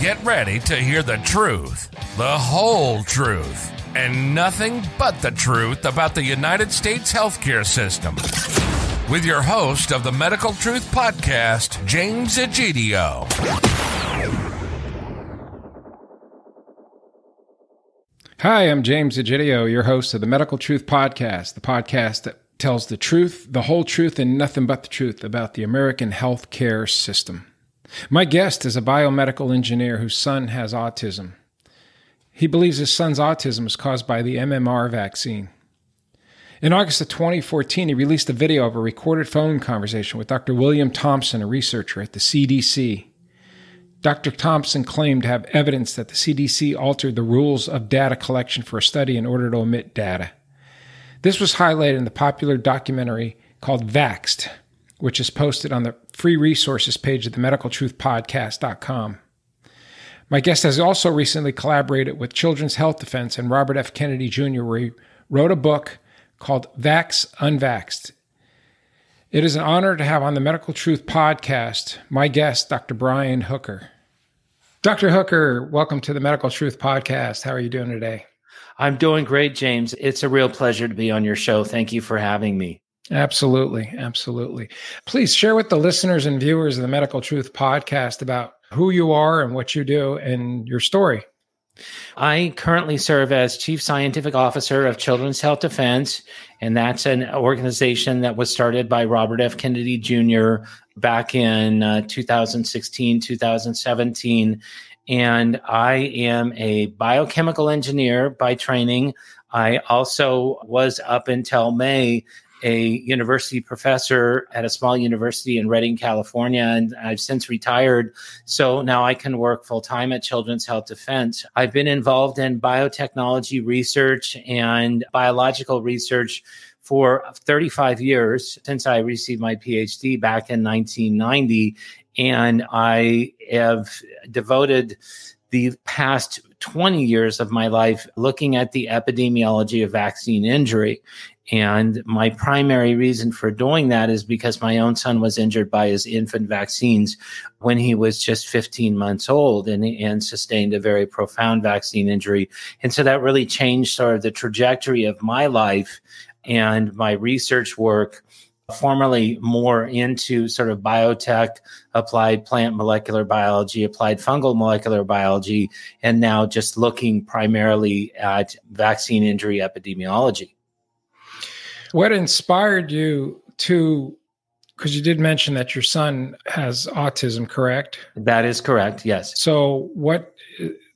Get ready to hear the truth, the whole truth, and nothing but the truth about the United States healthcare system. With your host of the Medical Truth Podcast, James Egidio. Hi, I'm James Egidio, your host of the Medical Truth Podcast, the podcast that tells the truth, the whole truth, and nothing but the truth about the American healthcare system. My guest is a biomedical engineer whose son has autism. He believes his son's autism is caused by the MMR vaccine. In August of 2014, he released a video of a recorded phone conversation with Dr. William Thompson, a researcher at the CDC. Dr. Thompson claimed to have evidence that the CDC altered the rules of data collection for a study in order to omit data. This was highlighted in the popular documentary called Vaxxed, which is posted on the free resources page of the medicaltruthpodcast.com. My guest has also recently collaborated with Children's Health Defense and Robert F. Kennedy Jr., where he wrote a book called Vax Unvaxxed. It is an honor to have on the Medical Truth podcast my guest, Dr. Brian Hooker. Dr. Hooker, welcome to the Medical Truth podcast. How are you doing today? I'm doing great, James. It's a real pleasure to be on your show. Thank you for having me. Absolutely. Absolutely. Please share with the listeners and viewers of the Medical Truth podcast about who you are and what you do and your story. I currently serve as Chief Scientific Officer of Children's Health Defense, and that's an organization that was started by Robert F. Kennedy Jr. back in uh, 2016, 2017. And I am a biochemical engineer by training. I also was up until May a university professor at a small university in Redding, California, and I've since retired. So now I can work full time at Children's Health Defense. I've been involved in biotechnology research and biological research for 35 years since I received my PhD back in 1990. And I have devoted the past 20 years of my life looking at the epidemiology of vaccine injury. And my primary reason for doing that is because my own son was injured by his infant vaccines when he was just 15 months old and, and sustained a very profound vaccine injury. And so that really changed sort of the trajectory of my life and my research work formerly more into sort of biotech, applied plant molecular biology, applied fungal molecular biology, and now just looking primarily at vaccine injury epidemiology. What inspired you to? Because you did mention that your son has autism, correct? That is correct. Yes. So what?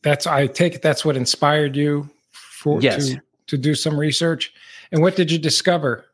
That's I take it that's what inspired you for yes. to to do some research. And what did you discover?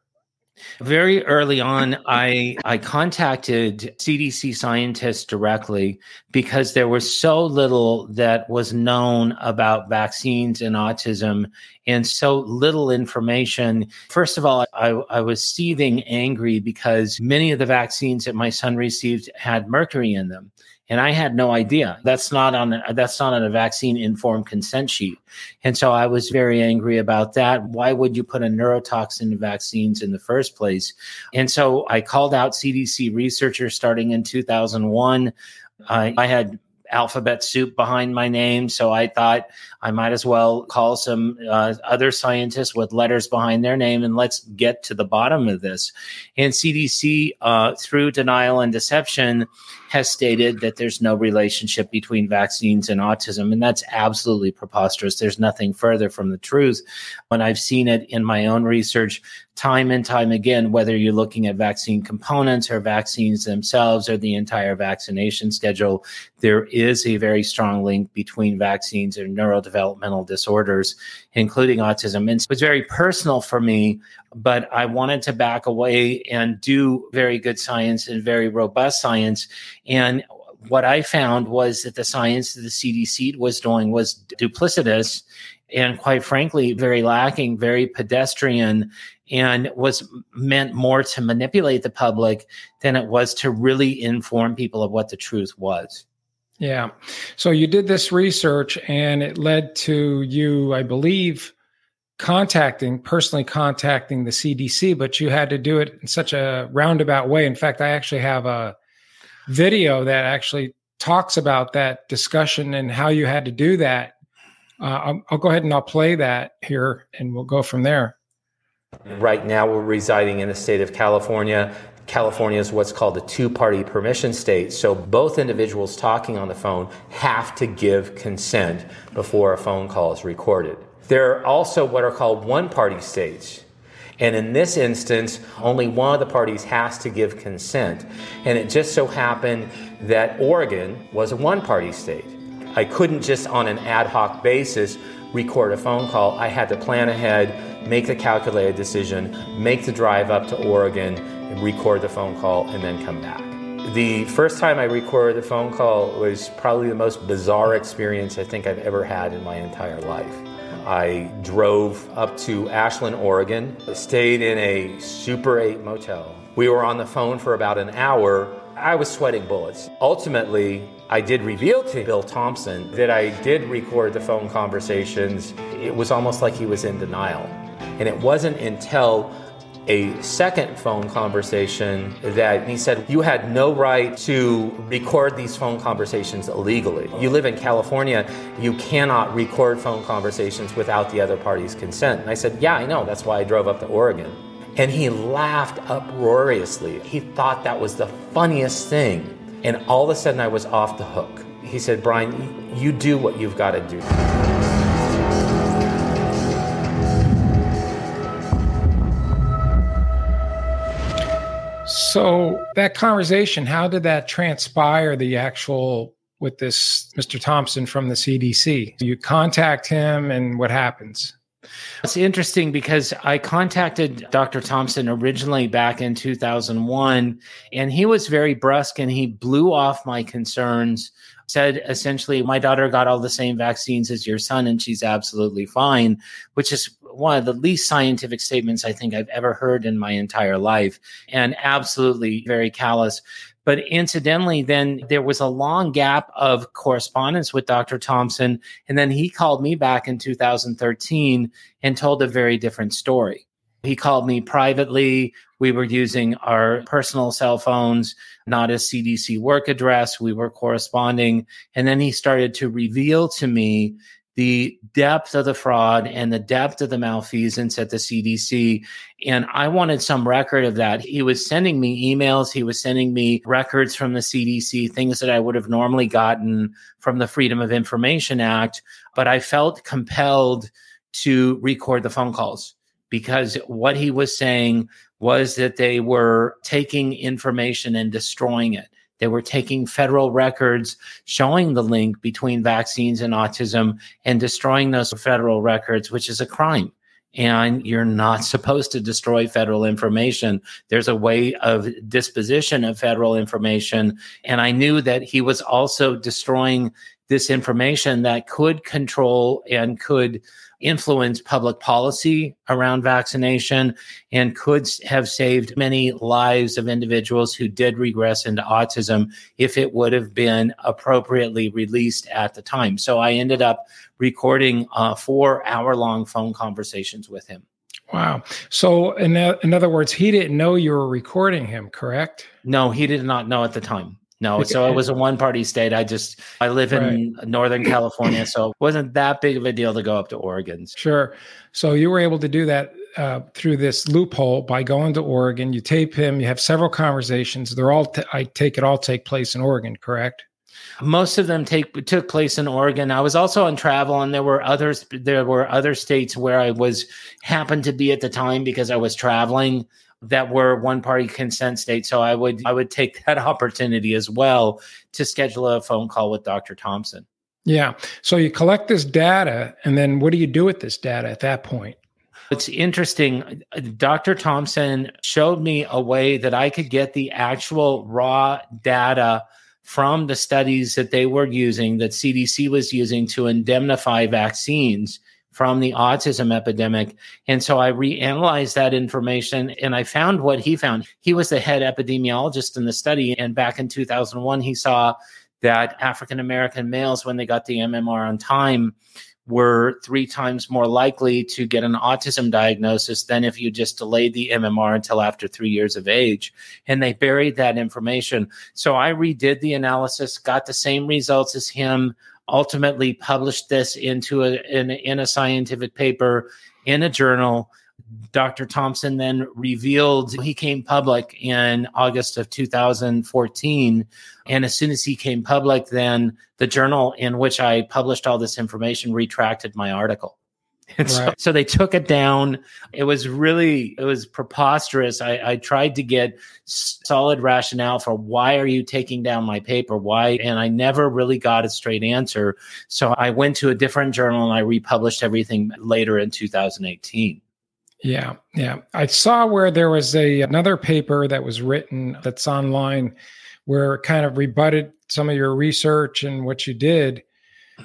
Very early on, I I contacted CDC scientists directly because there was so little that was known about vaccines and autism and so little information. First of all, I, I was seething angry because many of the vaccines that my son received had mercury in them and I had no idea. That's not on that's not on a vaccine informed consent sheet. And so I was very angry about that. Why would you put a neurotoxin in vaccines in the first place? And so I called out CDC researchers starting in 2001. I, I had alphabet soup behind my name. So I thought I might as well call some uh, other scientists with letters behind their name and let's get to the bottom of this. And CDC, uh, through denial and deception, has stated that there's no relationship between vaccines and autism. And that's absolutely preposterous. There's nothing further from the truth. When I've seen it in my own research, time and time again, whether you're looking at vaccine components or vaccines themselves or the entire vaccination schedule, there is a very strong link between vaccines and neurodevelopmental disorders, including autism. And it was very personal for me but I wanted to back away and do very good science and very robust science. And what I found was that the science that the CDC was doing was duplicitous and quite frankly, very lacking, very pedestrian, and was meant more to manipulate the public than it was to really inform people of what the truth was. Yeah. So you did this research and it led to you, I believe, contacting personally contacting the CDC, but you had to do it in such a roundabout way. In fact, I actually have a video that actually talks about that discussion and how you had to do that. Uh, I'll, I'll go ahead and I'll play that here and we'll go from there. Right now, we're residing in the state of California. California is what's called a two party permission state. So both individuals talking on the phone have to give consent before a phone call is recorded. There are also what are called one party states. And in this instance, only one of the parties has to give consent. And it just so happened that Oregon was a one party state. I couldn't just on an ad hoc basis record a phone call. I had to plan ahead, make the calculated decision, make the drive up to Oregon, and record the phone call, and then come back. The first time I recorded the phone call was probably the most bizarre experience I think I've ever had in my entire life. I drove up to Ashland, Oregon, stayed in a Super 8 motel. We were on the phone for about an hour. I was sweating bullets. Ultimately, I did reveal to Bill Thompson that I did record the phone conversations. It was almost like he was in denial. And it wasn't until a second phone conversation that he said, You had no right to record these phone conversations illegally. You live in California, you cannot record phone conversations without the other party's consent. And I said, Yeah, I know. That's why I drove up to Oregon. And he laughed uproariously. He thought that was the funniest thing. And all of a sudden, I was off the hook. He said, Brian, you do what you've got to do. So that conversation, how did that transpire? The actual with this Mr. Thompson from the CDC. You contact him, and what happens? It's interesting because I contacted Dr. Thompson originally back in 2001, and he was very brusque and he blew off my concerns. Said essentially, my daughter got all the same vaccines as your son, and she's absolutely fine, which is one of the least scientific statements I think I've ever heard in my entire life, and absolutely very callous. But incidentally, then there was a long gap of correspondence with Dr. Thompson. And then he called me back in 2013 and told a very different story. He called me privately. We were using our personal cell phones, not a CDC work address. We were corresponding. And then he started to reveal to me the depth of the fraud and the depth of the malfeasance at the CDC. And I wanted some record of that. He was sending me emails, he was sending me records from the CDC, things that I would have normally gotten from the Freedom of Information Act. But I felt compelled to record the phone calls because what he was saying was that they were taking information and destroying it. They were taking federal records showing the link between vaccines and autism and destroying those federal records, which is a crime. And you're not supposed to destroy federal information. There's a way of disposition of federal information. And I knew that he was also destroying this information that could control and could influence public policy around vaccination and could have saved many lives of individuals who did regress into autism if it would have been appropriately released at the time. So I ended up recording uh, four hour long phone conversations with him. Wow. So, in, in other words, he didn't know you were recording him, correct? No, he did not know at the time. No, so it was a one party state. I just I live in right. Northern California, so it wasn't that big of a deal to go up to Oregon. Sure. So you were able to do that uh, through this loophole by going to Oregon. You tape him. You have several conversations. They're all t- I take it all take place in Oregon, correct? Most of them take took place in Oregon. I was also on travel, and there were others. There were other states where I was happened to be at the time because I was traveling that were one party consent states. So I would I would take that opportunity as well to schedule a phone call with Dr. Thompson. Yeah. So you collect this data and then what do you do with this data at that point? It's interesting. Dr. Thompson showed me a way that I could get the actual raw data from the studies that they were using, that CDC was using to indemnify vaccines from the autism epidemic. And so I reanalyzed that information and I found what he found. He was the head epidemiologist in the study. And back in 2001, he saw that African American males, when they got the MMR on time, were three times more likely to get an autism diagnosis than if you just delayed the MMR until after three years of age. And they buried that information. So I redid the analysis, got the same results as him, ultimately published this into a in, in a scientific paper in a journal Dr. Thompson then revealed he came public in August of 2014. And as soon as he came public, then the journal in which I published all this information retracted my article. And right. so, so, they took it down. It was really, it was preposterous. I, I tried to get solid rationale for why are you taking down my paper? Why? And I never really got a straight answer. So I went to a different journal and I republished everything later in 2018. Yeah, yeah. I saw where there was a another paper that was written that's online where it kind of rebutted some of your research and what you did.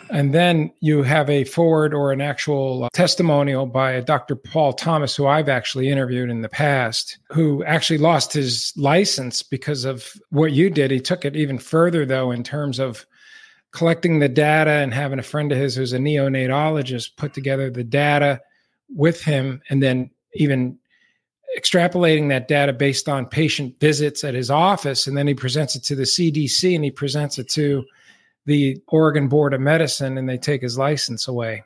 And then you have a forward or an actual uh, testimonial by a Dr. Paul Thomas, who I've actually interviewed in the past, who actually lost his license because of what you did. He took it even further, though, in terms of collecting the data and having a friend of his who's a neonatologist put together the data with him and then even extrapolating that data based on patient visits at his office and then he presents it to the CDC and he presents it to the Oregon Board of Medicine and they take his license away.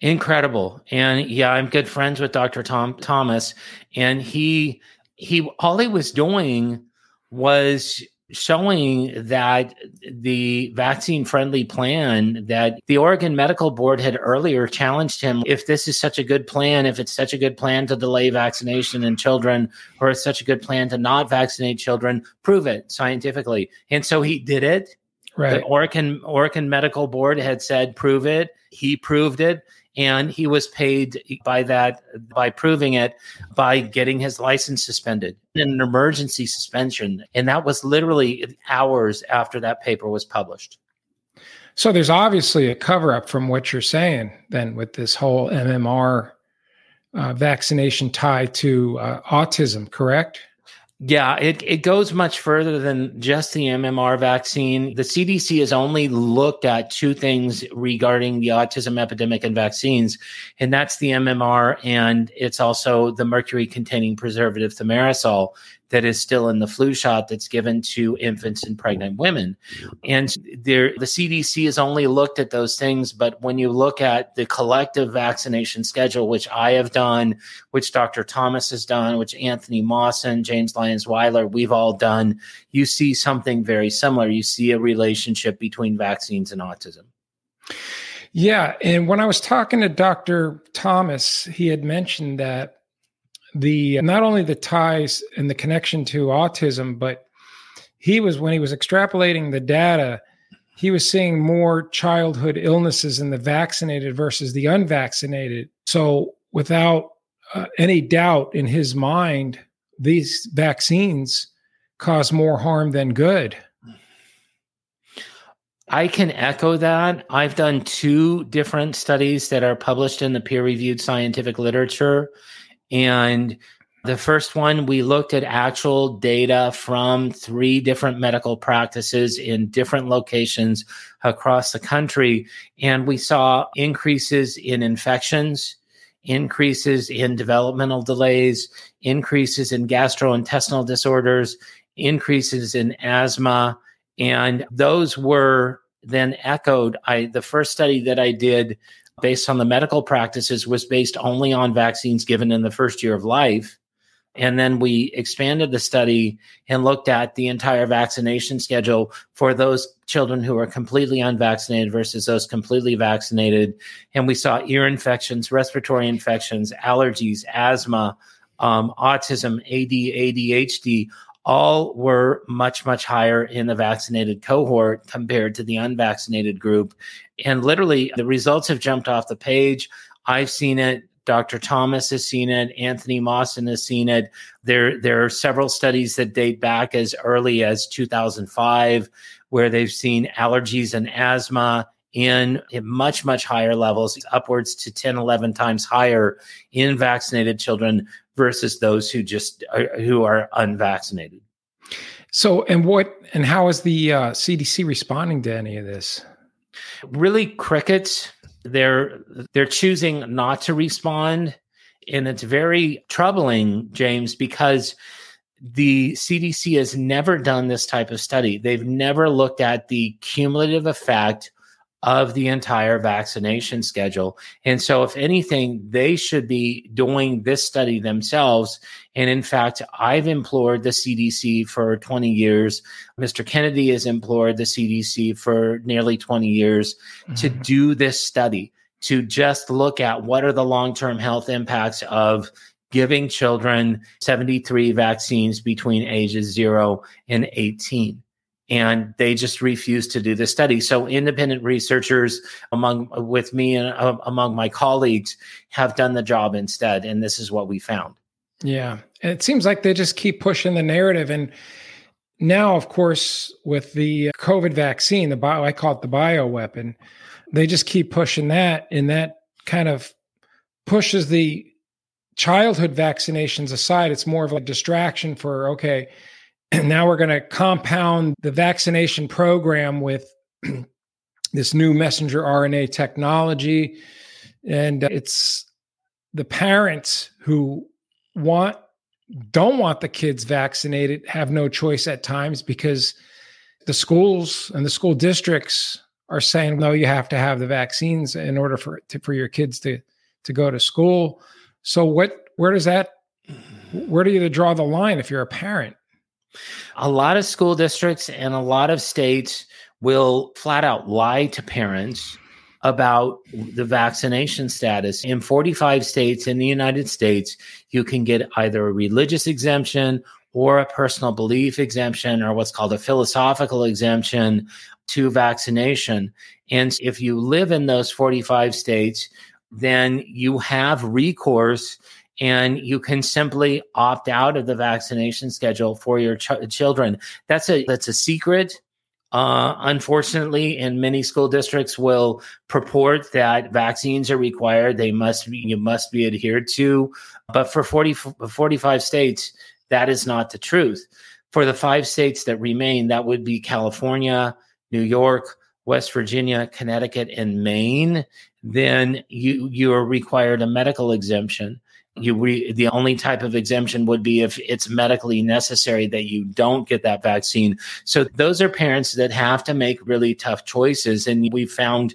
Incredible. And yeah, I'm good friends with Dr. Tom Thomas and he he all he was doing was showing that the vaccine friendly plan that the Oregon Medical Board had earlier challenged him if this is such a good plan, if it's such a good plan to delay vaccination in children, or it's such a good plan to not vaccinate children, prove it scientifically. And so he did it. Right. The Oregon Oregon Medical Board had said prove it. He proved it and he was paid by that by proving it by getting his license suspended in an emergency suspension and that was literally hours after that paper was published so there's obviously a cover up from what you're saying then with this whole mmr uh, vaccination tied to uh, autism correct yeah, it, it goes much further than just the MMR vaccine. The CDC has only looked at two things regarding the autism epidemic and vaccines, and that's the MMR and it's also the mercury containing preservative thimerosal that is still in the flu shot that's given to infants and pregnant women. And there, the CDC has only looked at those things, but when you look at the collective vaccination schedule, which I have done, which Dr. Thomas has done, which Anthony Mawson, James Lyons Weiler, we've all done, you see something very similar. You see a relationship between vaccines and autism. Yeah. And when I was talking to Dr. Thomas, he had mentioned that the not only the ties and the connection to autism, but he was when he was extrapolating the data, he was seeing more childhood illnesses in the vaccinated versus the unvaccinated. So without uh, any doubt in his mind, these vaccines cause more harm than good. I can echo that. I've done two different studies that are published in the peer reviewed scientific literature and the first one, we looked at actual data from three different medical practices in different locations across the country. And we saw increases in infections, increases in developmental delays, increases in gastrointestinal disorders, increases in asthma. And those were then echoed. I, the first study that I did based on the medical practices was based only on vaccines given in the first year of life. And then we expanded the study and looked at the entire vaccination schedule for those children who are completely unvaccinated versus those completely vaccinated. And we saw ear infections, respiratory infections, allergies, asthma, um, autism, AD, ADHD, all were much, much higher in the vaccinated cohort compared to the unvaccinated group. And literally, the results have jumped off the page. I've seen it. Dr. Thomas has seen it. Anthony Mawson has seen it. There, there are several studies that date back as early as 2005 where they've seen allergies and asthma in, in much, much higher levels, upwards to 10, 11 times higher in vaccinated children versus those who just are, who are unvaccinated. So, and what and how is the uh, CDC responding to any of this? Really, crickets. they're they're choosing not to respond and it's very troubling james because the CDC has never done this type of study. They've never looked at the cumulative effect of the entire vaccination schedule. And so, if anything, they should be doing this study themselves. And in fact, I've implored the CDC for 20 years. Mr. Kennedy has implored the CDC for nearly 20 years mm-hmm. to do this study, to just look at what are the long term health impacts of giving children 73 vaccines between ages 0 and 18 and they just refused to do the study. So independent researchers among with me and uh, among my colleagues have done the job instead and this is what we found. Yeah. And it seems like they just keep pushing the narrative. And now of course with the covid vaccine the bio i call it the bio weapon they just keep pushing that and that kind of pushes the childhood vaccinations aside, it's more of a distraction for, okay, now we're going to compound the vaccination program with this new messenger RNA technology. And uh, it's the parents who want don't want the kids vaccinated have no choice at times because the schools and the school districts are saying no you have to have the vaccines in order for to, for your kids to to go to school so what where does that where do you draw the line if you're a parent? A lot of school districts and a lot of states will flat out lie to parents about the vaccination status. In 45 states in the United States, you can get either a religious exemption or a personal belief exemption or what's called a philosophical exemption to vaccination. And if you live in those 45 states, then you have recourse and you can simply opt out of the vaccination schedule for your ch- children. That's a that's a secret. Uh, unfortunately, in many school districts will purport that vaccines are required. They must be you must be adhered to. But for 40, 45 states, that is not the truth. For the five states that remain, that would be California, New York, West Virginia, Connecticut, and Maine, then you you are required a medical exemption. You re, the only type of exemption would be if it's medically necessary that you don't get that vaccine. So those are parents that have to make really tough choices, and we found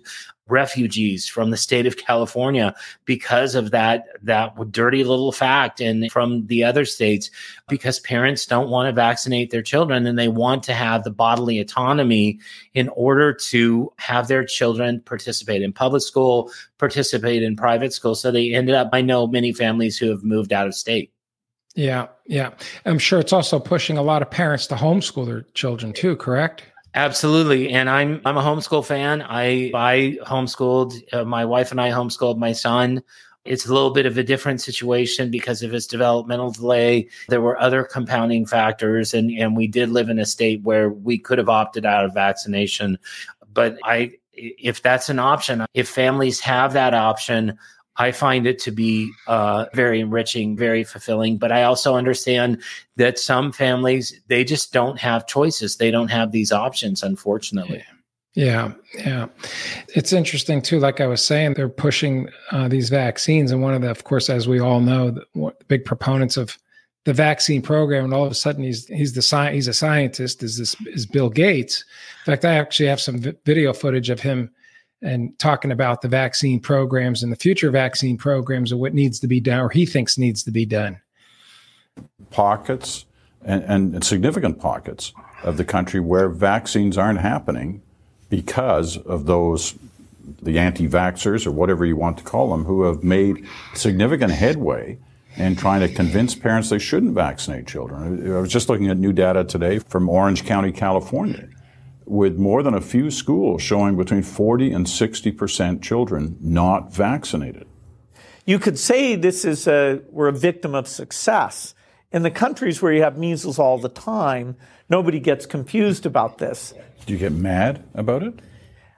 refugees from the state of California because of that that dirty little fact and from the other states because parents don't want to vaccinate their children and they want to have the bodily autonomy in order to have their children participate in public school participate in private school. So they ended up I know many families who have moved out of state. Yeah yeah. I'm sure it's also pushing a lot of parents to homeschool their children too correct Absolutely, and I'm I'm a homeschool fan. I I homeschooled uh, my wife and I homeschooled my son. It's a little bit of a different situation because of his developmental delay. There were other compounding factors, and and we did live in a state where we could have opted out of vaccination. But I, if that's an option, if families have that option, I find it to be uh, very enriching, very fulfilling. But I also understand that some families they just don't have choices. They don't have these options, unfortunately. Yeah, yeah. It's interesting too. Like I was saying, they're pushing uh, these vaccines, and one of the, of course, as we all know, the, the big proponents of the vaccine program, and all of a sudden he's he's the sci- he's a scientist. Is this is Bill Gates? In fact, I actually have some vi- video footage of him and talking about the vaccine programs and the future vaccine programs and what needs to be done or he thinks needs to be done. Pockets and, and significant pockets of the country where vaccines aren't happening because of those the anti-vaxxers or whatever you want to call them who have made significant headway in trying to convince parents they shouldn't vaccinate children. I was just looking at new data today from Orange County, California with more than a few schools showing between 40 and 60 percent children not vaccinated. You could say this is a, we're a victim of success. In the countries where you have measles all the time, nobody gets confused about this. Do you get mad about it?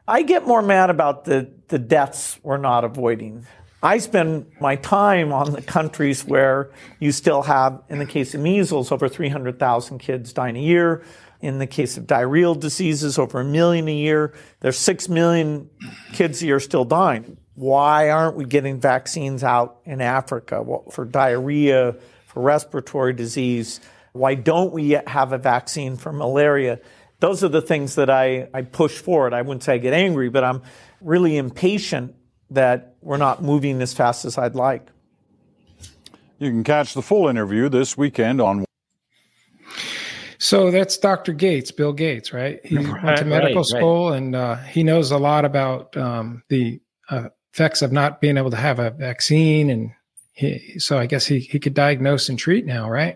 I get more mad about the, the deaths we're not avoiding. I spend my time on the countries where you still have, in the case of measles, over 300,000 kids dying a year, in the case of diarrheal diseases, over a million a year. There's six million kids a year still dying. Why aren't we getting vaccines out in Africa for diarrhea, for respiratory disease? Why don't we yet have a vaccine for malaria? Those are the things that I, I push forward. I wouldn't say I get angry, but I'm really impatient that we're not moving as fast as I'd like. You can catch the full interview this weekend on. So that's Dr. Gates, Bill Gates, right? He right, went to medical right, school right. and uh, he knows a lot about um, the uh, effects of not being able to have a vaccine. And he, so I guess he, he could diagnose and treat now, right?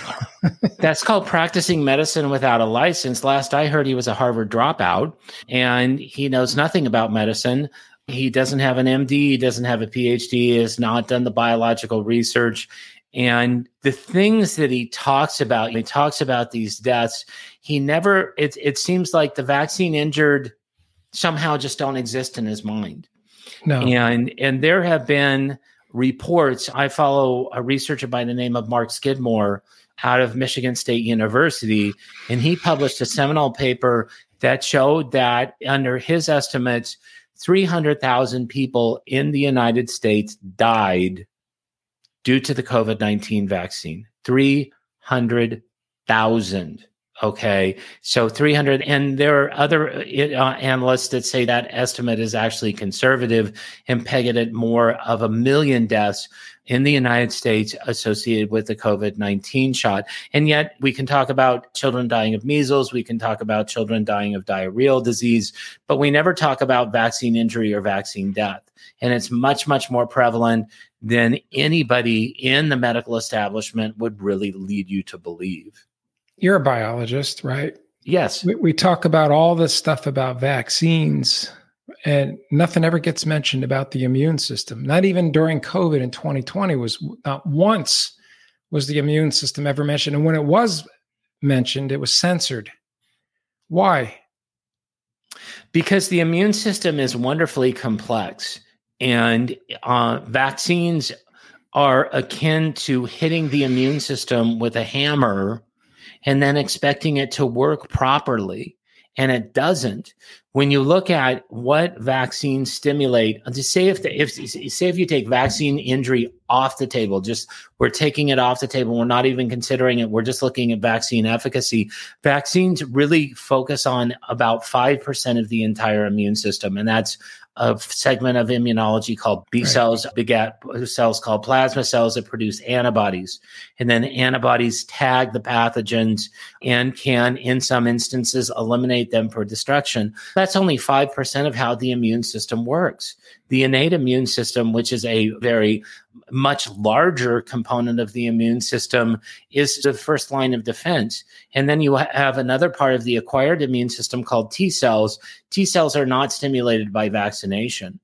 That's called practicing medicine without a license. Last I heard, he was a Harvard dropout and he knows nothing about medicine. He doesn't have an MD, he doesn't have a PhD, he has not done the biological research. And the things that he talks about, he talks about these deaths, he never, it, it seems like the vaccine injured somehow just don't exist in his mind. No. And, and there have been reports. I follow a researcher by the name of Mark Skidmore out of Michigan State University, and he published a seminal paper that showed that under his estimates, 300,000 people in the United States died due to the COVID 19 vaccine. 300,000. Okay. So 300, and there are other uh, analysts that say that estimate is actually conservative and peg it at more of a million deaths in the United States associated with the COVID 19 shot. And yet we can talk about children dying of measles, we can talk about children dying of diarrheal disease, but we never talk about vaccine injury or vaccine death. And it's much, much more prevalent than anybody in the medical establishment would really lead you to believe. You're a biologist, right? Yes. We, we talk about all this stuff about vaccines and nothing ever gets mentioned about the immune system. Not even during COVID in 2020 was not once was the immune system ever mentioned. And when it was mentioned, it was censored. Why? Because the immune system is wonderfully complex, and uh, vaccines are akin to hitting the immune system with a hammer and then expecting it to work properly and it doesn't. When you look at what vaccines stimulate, uh, to say if the, if say if you take vaccine injury off the table, just we're taking it off the table, we're not even considering it, we're just looking at vaccine efficacy. Vaccines really focus on about five percent of the entire immune system, and that's a segment of immunology called B cells right. beget cells called plasma cells that produce antibodies. And then antibodies tag the pathogens and can, in some instances, eliminate them for destruction. That's only 5% of how the immune system works. The innate immune system, which is a very much larger component of the immune system, is the first line of defense. And then you have another part of the acquired immune system called T cells. T cells are not stimulated by vaccination,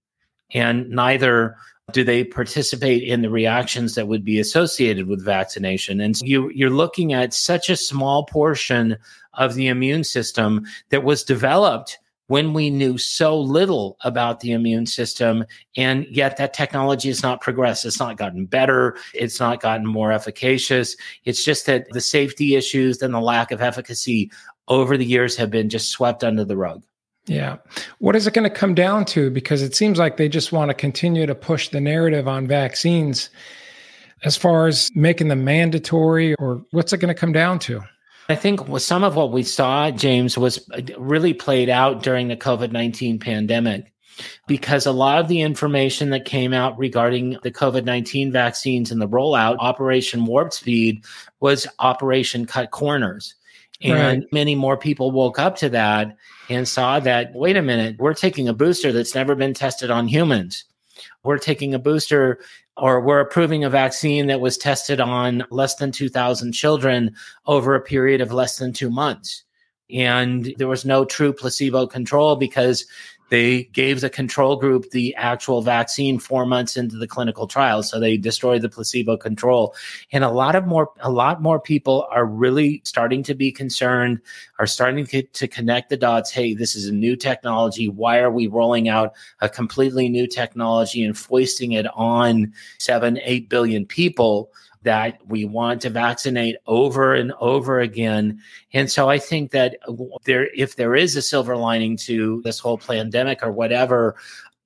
and neither do they participate in the reactions that would be associated with vaccination and so you, you're looking at such a small portion of the immune system that was developed when we knew so little about the immune system. And yet that technology has not progressed. It's not gotten better. It's not gotten more efficacious. It's just that the safety issues and the lack of efficacy over the years have been just swept under the rug. Yeah. What is it going to come down to? Because it seems like they just want to continue to push the narrative on vaccines as far as making them mandatory, or what's it going to come down to? I think some of what we saw, James, was uh, really played out during the COVID 19 pandemic because a lot of the information that came out regarding the COVID 19 vaccines and the rollout, Operation Warp Speed, was Operation Cut Corners. And right. many more people woke up to that and saw that, wait a minute, we're taking a booster that's never been tested on humans. We're taking a booster or we're approving a vaccine that was tested on less than 2,000 children over a period of less than two months. And there was no true placebo control because they gave the control group the actual vaccine four months into the clinical trial. So they destroyed the placebo control. And a lot of more, a lot more people are really starting to be concerned, are starting to, to connect the dots. Hey, this is a new technology. Why are we rolling out a completely new technology and foisting it on seven, eight billion people? That we want to vaccinate over and over again. And so I think that there, if there is a silver lining to this whole pandemic or whatever,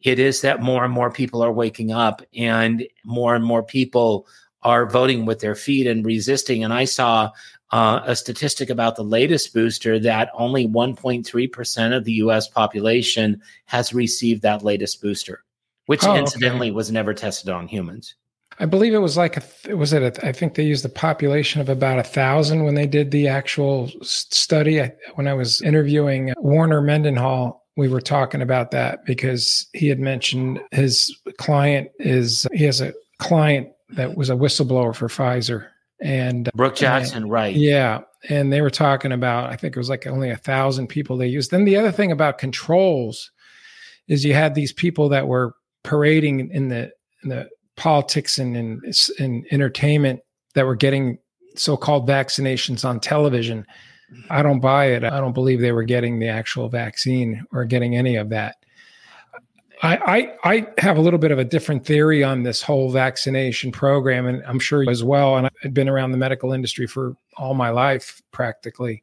it is that more and more people are waking up and more and more people are voting with their feet and resisting. And I saw uh, a statistic about the latest booster that only 1.3% of the US population has received that latest booster, which Oh, incidentally okay. was never tested on humans. I believe it was like a th- was it a, I think they used a population of about a thousand when they did the actual study. I, when I was interviewing Warner Mendenhall, we were talking about that because he had mentioned his client is he has a client that was a whistleblower for Pfizer and Brook Jackson, right. yeah, and they were talking about I think it was like only a thousand people they used. Then the other thing about controls is you had these people that were parading in the in the politics and in, in entertainment that were getting so-called vaccinations on television. I don't buy it. I don't believe they were getting the actual vaccine or getting any of that. I, I, I have a little bit of a different theory on this whole vaccination program, and I'm sure as well. And I've been around the medical industry for all my life, practically.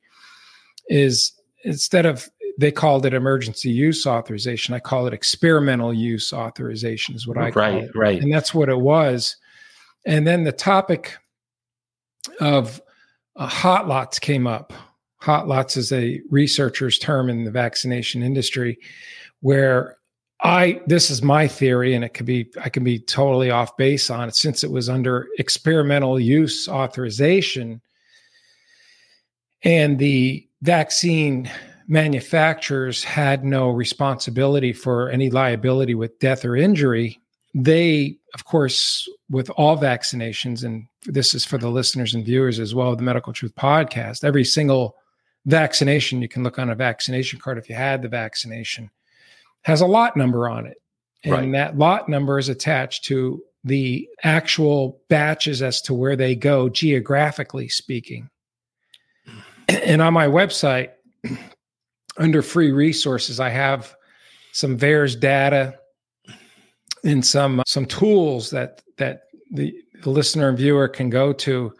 Is instead of they called it emergency use authorization, I call it experimental use authorization. Is what I call Right, it, right. and that's what it was. And then the topic of uh, hot lots came up. Hot lots is a researcher's term in the vaccination industry, where I this is my theory, and it could be I can be totally off base on it since it was under experimental use authorization, and the vaccine manufacturers had no responsibility for any liability with death or injury. They, of course, with all vaccinations, and this is for the listeners and viewers as well, of the Medical Truth podcast, every single vaccination you can look on a vaccination card if you had the vaccination has a lot number on it. And Right. that lot number is attached to the actual batches as to where they go geographically speaking. Hmm. And on my website, under free resources, I have some VAERS data and some uh, some tools that that the, the listener and viewer can go to,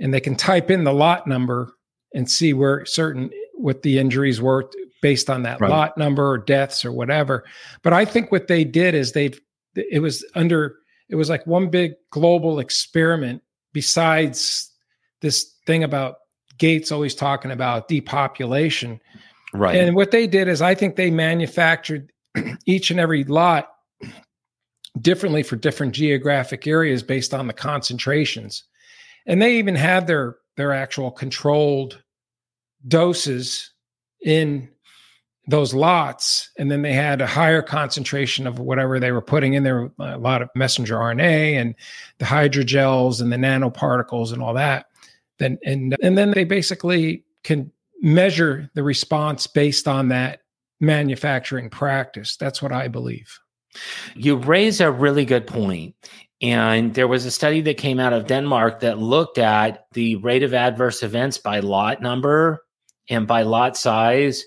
and they can type in the lot number and see where certain what the injuries were based on that Right. lot number or deaths or whatever. But I think what they did is they it was under it was like one big global experiment besides this thing about Gates always talking about depopulation. Right. And what they did is I think they manufactured each and every lot differently for different geographic areas based on the concentrations. And they even had their their actual controlled doses in those lots and then they had a higher concentration of whatever they were putting in there a lot of messenger RNA and the hydrogels and the nanoparticles and all that then and and then they basically can measure the response based on that manufacturing practice that's what i believe You raise a really good point. And there was a study that came out of Denmark that looked at the rate of adverse events by lot number and by lot size.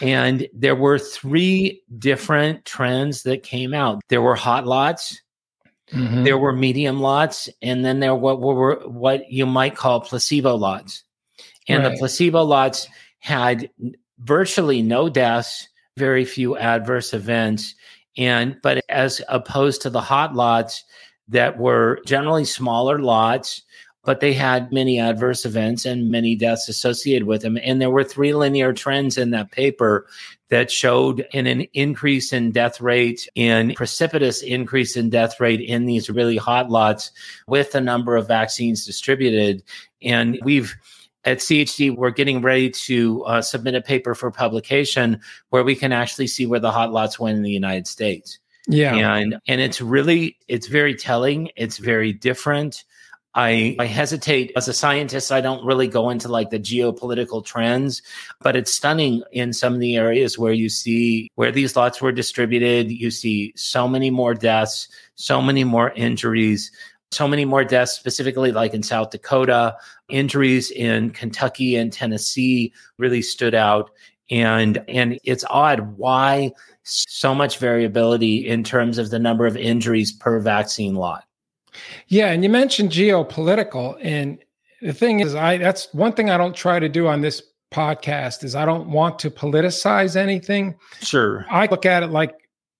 And there were three different trends that came out. There were hot lots, Mhm. there were medium lots, and then there were what were what you might call placebo lots. And the placebo lots had virtually no deaths, very few adverse events, and but as opposed to the hot lots that were generally smaller lots, but they had many adverse events and many deaths associated with them. And there were three linear trends in that paper that showed in an increase in death rate, in precipitous increase in death rate in these really hot lots with the number of vaccines distributed. And we've at CHD, we're getting ready to uh, submit a paper for publication where we can actually see where the hot lots went in the United States. yeah And and it's really it's very telling. It's very different. I I hesitate as a scientist. I don't really go into like the geopolitical trends, but it's stunning in some of the areas where you see where these lots were distributed. You see so many more deaths, so many more injuries, so many more deaths, specifically like in South Dakota. Injuries in Kentucky and Tennessee really stood out. And and it's odd why so much variability in terms of the number of injuries per vaccine lot. Yeah, and you mentioned geopolitical, and the thing is, I that's one thing I don't try to do on this podcast is I don't want to politicize anything. Sure. I look at it like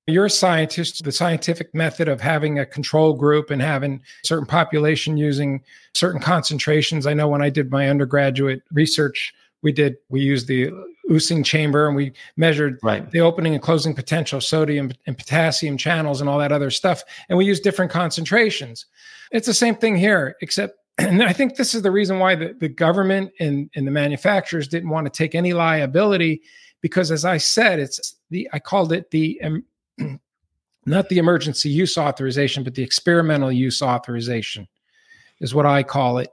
You're a scientist, the scientific method of having a control group and having certain population using certain concentrations. I know when I did my undergraduate research, we did we used the Ussing chamber and we measured right. the opening and closing potential sodium and potassium channels and all that other stuff and we used different concentrations it's the same thing here except and i think this is the reason why the, the government and, and the manufacturers didn't want to take any liability because as i said it's the i called it the um, not the emergency use authorization but the experimental use authorization is what i call it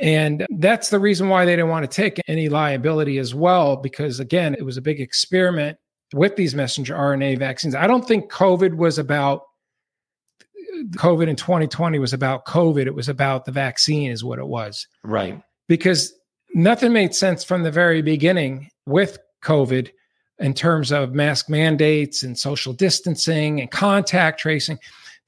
and that's the reason why they didn't want to take any liability as well, because again, it was a big experiment with these messenger RNA vaccines. I don't think COVID was about COVID in 2020 was about COVID. It was about the vaccine, is what it was. Right. Because nothing made sense from the very beginning with COVID in terms of mask mandates and social distancing and contact tracing.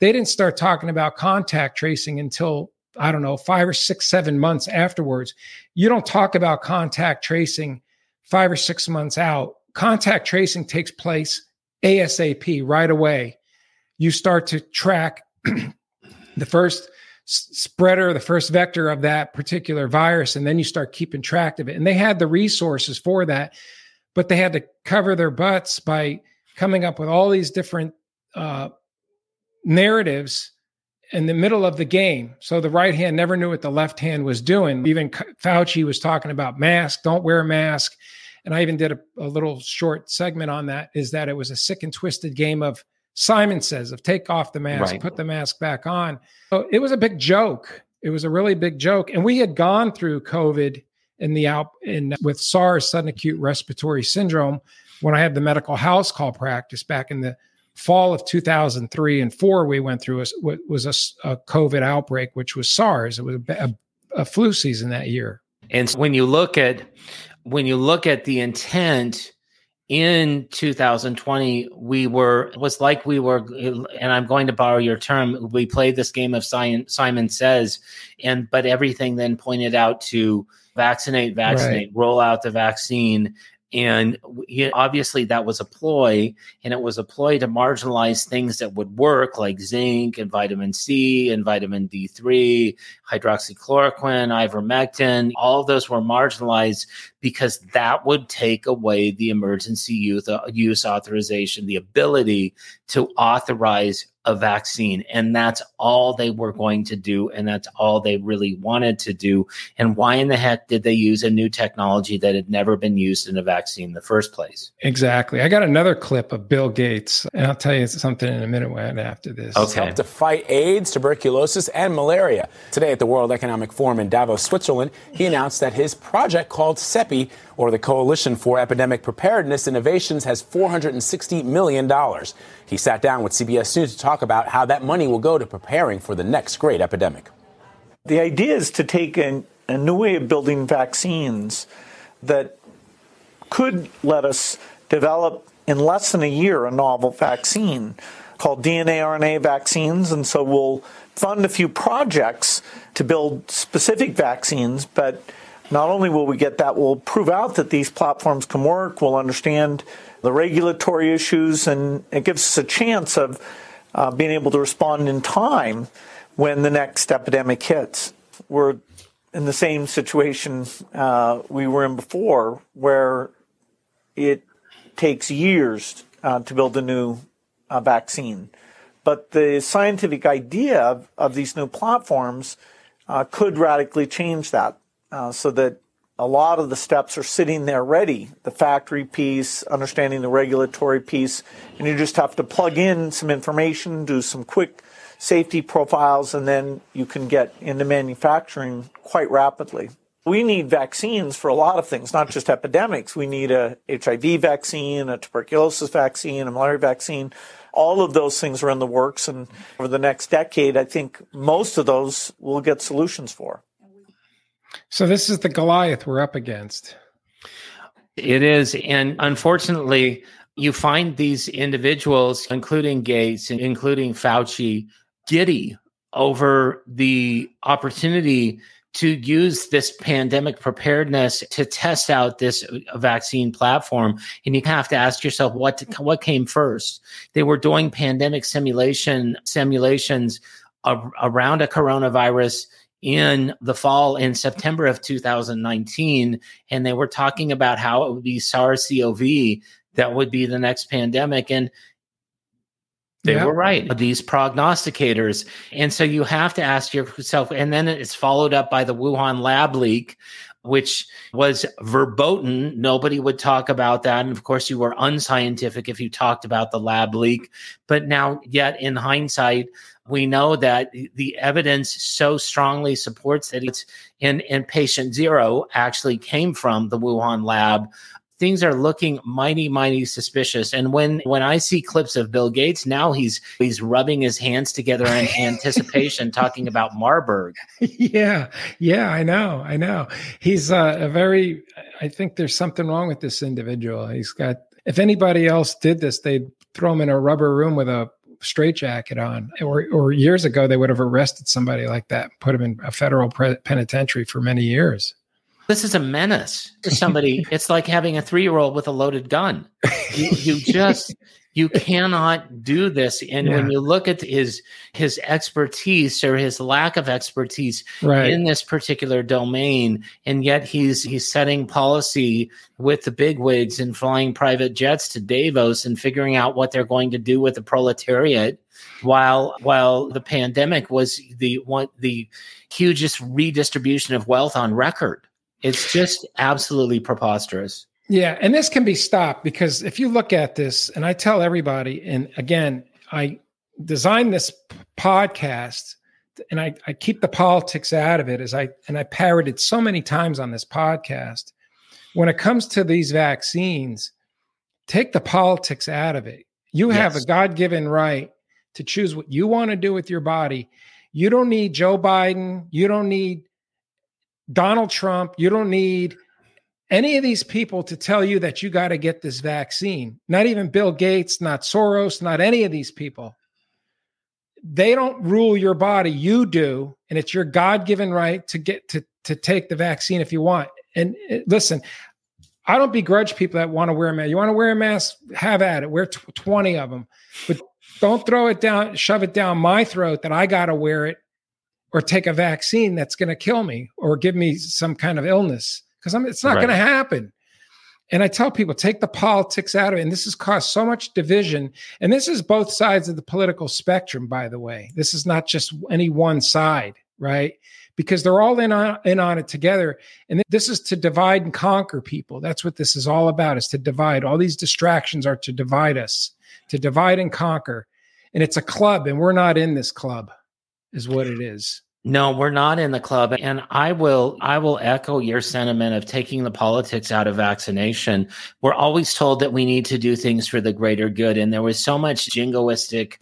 They didn't start talking about contact tracing until I don't know, five or six, seven months afterwards. You don't talk about contact tracing five or six months out. Contact tracing takes place ASAP right away. You start to track the first spreader, the first vector of that particular virus, and then you start keeping track of it. And they had the resources for that, but they had to cover their butts by coming up with all these different uh, narratives in the middle of the game. So the right hand never knew what the left hand was doing. Even Fauci was talking about mask, don't wear a mask. And I even did a, a, little short segment on that is that it was a sick and twisted game of Simon says of take off the mask, right. put the mask back on. So it was a big joke. It was a really big joke. And we had gone through COVID in the out in with SARS, sudden acute respiratory syndrome, when I had the medical house call practice back in the fall of 2003 and four, we went through a, was a, a, COVID outbreak, which was SARS. It was a, a flu season that year. And when you look at when you look at the intent in 2020 we were it was like we were and i'm going to borrow your term we played this game of simon says and but everything then pointed out to vaccinate vaccinate right. roll out the vaccine and obviously, that was a ploy, and it was a ploy to marginalize things that would work, like zinc and vitamin C and vitamin D3, hydroxychloroquine, ivermectin. All of those were marginalized because that would take away the emergency use, uh, use authorization, the ability to authorize a vaccine. And that's all they were going to do. And that's all they really wanted to do. And why in the heck did they use a new technology that had never been used in a vaccine in the first place? Exactly. I got another clip of Bill Gates, and I'll tell you something in a minute when after this. Okay. To fight AIDS, tuberculosis, and malaria. Today at the World Economic Forum in Davos, Switzerland, he announced that his project called CEPI, or the Coalition for Epidemic Preparedness Innovations, has $460 million. He sat down with CBS News to talk about how that money will go to preparing for the next great epidemic. The idea is to take a, a new way of building vaccines that could let us develop in less than a year a novel vaccine called DNA RNA vaccines. And so we'll fund a few projects to build specific vaccines, but not only will we get that, we'll prove out that these platforms can work, we'll understand the regulatory issues, and it gives us a chance of uh, being able to respond in time when the next epidemic hits. We're in the same situation uh, we were in before, where it takes years uh, to build a new uh, vaccine. But the scientific idea of, of these new platforms uh, could radically change that uh, so that a lot of the steps are sitting there ready the factory piece, understanding the regulatory piece, and you just have to plug in some information, do some quick safety profiles, and then you can get into manufacturing quite rapidly. We need vaccines for a lot of things, not just epidemics. We need a HIV vaccine, a tuberculosis vaccine, a malaria vaccine. All of those things are in the works, and over the next decade, I think most of those we'll get solutions for. So this is the Goliath we're up against. It is. And unfortunately, you find these individuals, including Gates, and including Fauci, giddy over the opportunity to use this pandemic preparedness to test out this vaccine platform. And you have to ask yourself what what came first. They were doing pandemic simulation simulations around a coronavirus in the fall in September of 2019, and they were talking about how it would be SARS-CoV that would be the next pandemic. And they yep. were right, these prognosticators. And so you have to ask yourself, and then it's followed up by the Wuhan lab leak, which was verboten. Nobody would talk about that. And of course, you were unscientific if you talked about the lab leak. But now, yet in hindsight, we know that the evidence so strongly supports that it's in, in patient zero actually came from the Wuhan lab. Things are looking mighty mighty suspicious. And when when i see clips of bill gates now he's he's rubbing his hands together in anticipation talking about marburg. Yeah yeah i know i know. He's uh, a very i think there's something wrong with this individual. He's got if anybody else did this they'd throw him in a rubber room with a straitjacket on or or years ago they would have arrested somebody like that put him in a federal pre- penitentiary for many years this is a menace to somebody. it's like having a three year old with a loaded gun. You, you just you cannot do this. And yeah. when you look at his his expertise or his lack of expertise right. in this particular domain, and yet he's he's setting policy with the bigwigs and flying private jets to Davos and figuring out what they're going to do with the proletariat while while the pandemic was the one the hugest redistribution of wealth on record it's just absolutely preposterous. Yeah, and this can be stopped because if you look at this, and I tell everybody, and again, I designed this podcast and I, I keep the politics out of it as I and I parroted so many times on this podcast. When it comes to these vaccines, take the politics out of it. You yes. have a God-given right to choose what you want to do with your body. You don't need Joe Biden. You don't need Donald Trump, you don't need any of these people to tell you that you got to get this vaccine. Not even Bill Gates, not Soros, not any of these people. They don't rule your body, you do, and it's your God-given right to get to to take the vaccine if you want. And uh, listen, I don't begrudge people that want to wear a mask. You want to wear a mask, have at it. Wear t- 20 of them. But don't throw it down, shove it down my throat that I got to wear it or take a vaccine that's going to kill me or give me some kind of illness because it's not right. going to happen. And I tell people, take the politics out of it. And this has caused so much division. And this is both sides of the political spectrum, by the way. This is not just any one side, right? Because they're all in on, in on it together. And this is to divide and conquer people. That's what this is all about, is to divide. All these distractions are to divide us, to divide and conquer. And it's a club, and we're not in this club is what it is. No, we're not in the club and I will I will echo your sentiment of taking the politics out of vaccination. We're always told that we need to do things for the greater good and there was so much jingoistic